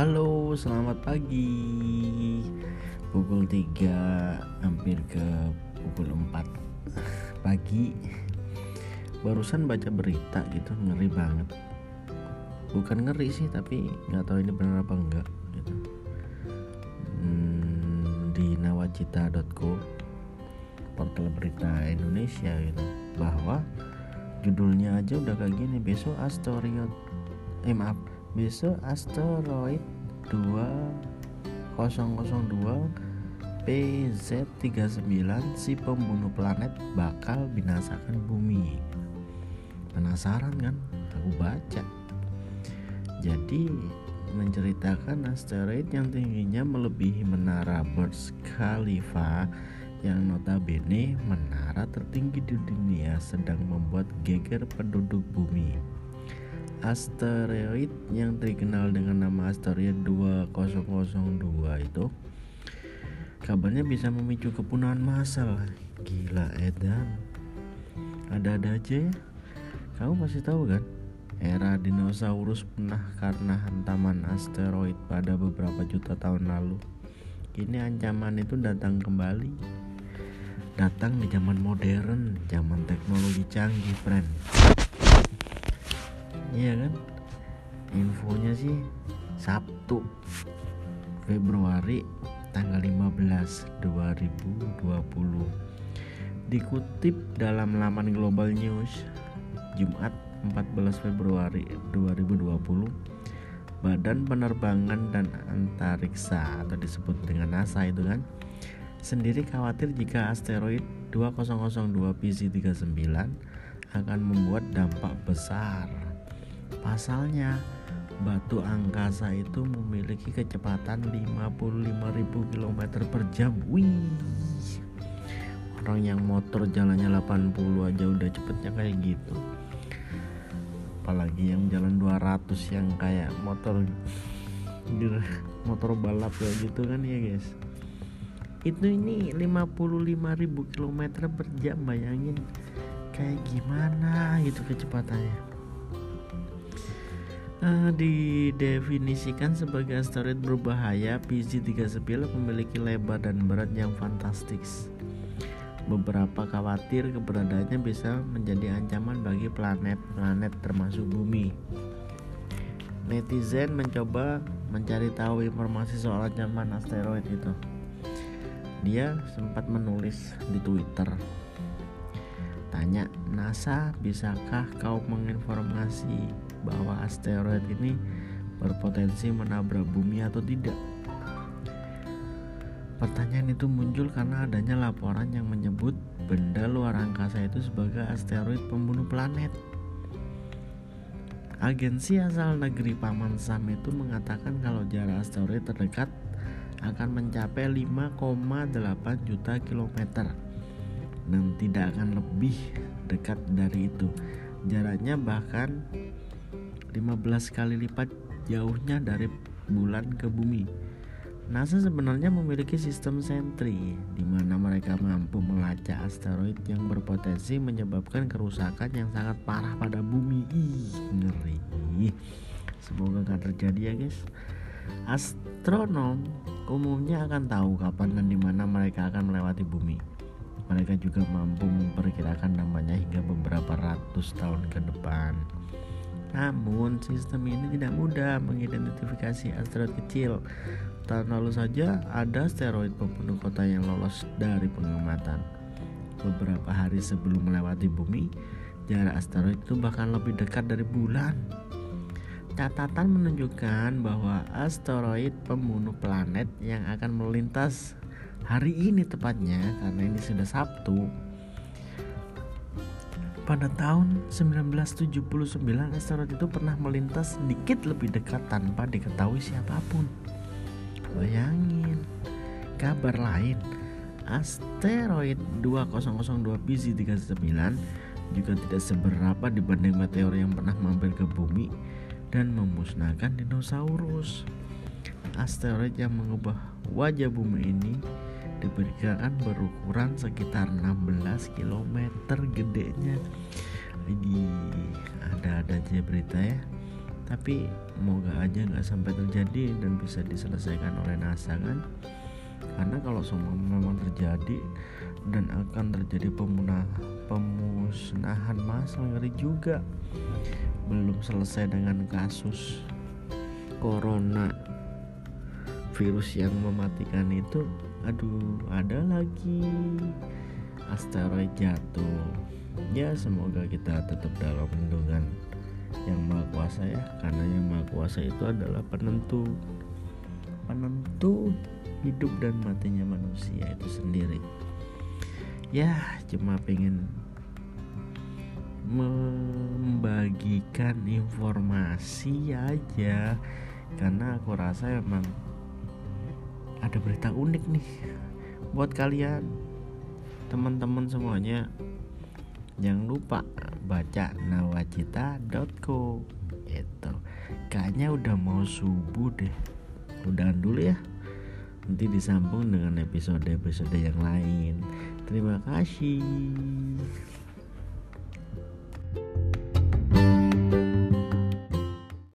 Halo, selamat pagi. Pukul 3 hampir ke pukul 4 pagi. Barusan baca berita gitu ngeri banget. Bukan ngeri sih, tapi nggak tahu ini benar apa enggak gitu. Hmm, di nawacita.co portal berita Indonesia gitu bahwa judulnya aja udah kayak gini besok asteroid eh maaf besok asteroid 2002 PZ39 si pembunuh planet bakal binasakan bumi. Penasaran kan? Aku baca. Jadi menceritakan asteroid yang tingginya melebihi menara Burj Khalifa yang notabene menara tertinggi di dunia sedang membuat geger penduduk bumi asteroid yang dikenal dengan nama asteroid 2002 itu kabarnya bisa memicu kepunahan massal gila edan. Ada-ada aja ya. Kamu pasti tahu kan? Era dinosaurus punah karena hantaman asteroid pada beberapa juta tahun lalu. Kini ancaman itu datang kembali. Datang di zaman modern zaman teknologi canggih friend iya kan? Infonya sih Sabtu Februari tanggal 15 2020 dikutip dalam laman Global News Jumat 14 Februari 2020 Badan Penerbangan dan Antariksa atau disebut dengan NASA itu kan sendiri khawatir jika asteroid 2002 PC39 akan membuat dampak besar Pasalnya, batu angkasa itu memiliki kecepatan 55.000 km per jam. Wih. Orang yang motor jalannya 80 aja udah cepetnya kayak gitu. Apalagi yang jalan 200 yang kayak motor motor balap kayak gitu kan ya guys. Itu ini 55.000 km per jam bayangin kayak gimana gitu kecepatannya uh, didefinisikan sebagai asteroid berbahaya, PZ39 memiliki lebar dan berat yang fantastis. Beberapa khawatir keberadaannya bisa menjadi ancaman bagi planet-planet termasuk bumi. Netizen mencoba mencari tahu informasi soal ancaman asteroid itu. Dia sempat menulis di Twitter. Tanya, NASA, bisakah kau menginformasi bahwa asteroid ini berpotensi menabrak bumi atau tidak? Pertanyaan itu muncul karena adanya laporan yang menyebut benda luar angkasa itu sebagai asteroid pembunuh planet. Agensi asal negeri Paman Sam itu mengatakan kalau jarak asteroid terdekat akan mencapai 5,8 juta kilometer dan tidak akan lebih dekat dari itu. Jaraknya bahkan 15 kali lipat jauhnya dari bulan ke bumi. NASA sebenarnya memiliki sistem sentri di mana mereka mampu melacak asteroid yang berpotensi menyebabkan kerusakan yang sangat parah pada bumi. Ih, ngeri. Semoga gak terjadi ya, guys. Astronom umumnya akan tahu kapan dan di mana mereka akan melewati bumi. Mereka juga mampu memperkirakan namanya hingga beberapa ratus tahun ke depan. Namun sistem ini tidak mudah mengidentifikasi asteroid kecil. Tahun lalu saja ada asteroid pembunuh kota yang lolos dari pengamatan. Beberapa hari sebelum melewati bumi, jarak asteroid itu bahkan lebih dekat dari bulan. Catatan menunjukkan bahwa asteroid pembunuh planet yang akan melintas hari ini tepatnya karena ini sudah Sabtu pada tahun 1979 asteroid itu pernah melintas sedikit lebih dekat tanpa diketahui siapa pun. Bayangin. Kabar lain, asteroid 2002 BZ39 juga tidak seberapa dibanding meteor yang pernah mampir ke bumi dan memusnahkan dinosaurus. Asteroid yang mengubah wajah bumi ini diperkirakan berukuran sekitar 16 km gedenya. Jadi ada-ada aja berita ya. Tapi moga aja nggak sampai terjadi dan bisa diselesaikan oleh NASA kan? Karena kalau semua memang terjadi dan akan terjadi pemunah pemusnahan massal ngeri juga. Belum selesai dengan kasus corona virus yang mematikan itu aduh ada lagi. Asteroid jatuh. Ya semoga kita tetap dalam lindungan yang maha kuasa ya karena yang maha kuasa itu adalah penentu. Penentu hidup dan matinya manusia itu sendiri. Ya cuma pengen membagikan informasi aja. Karena aku rasa emang ada berita unik nih buat kalian. Teman-teman semuanya jangan lupa baca nawacita.co itu kayaknya udah mau subuh deh. Udahan dulu ya. Nanti disambung dengan episode-episode yang lain. Terima kasih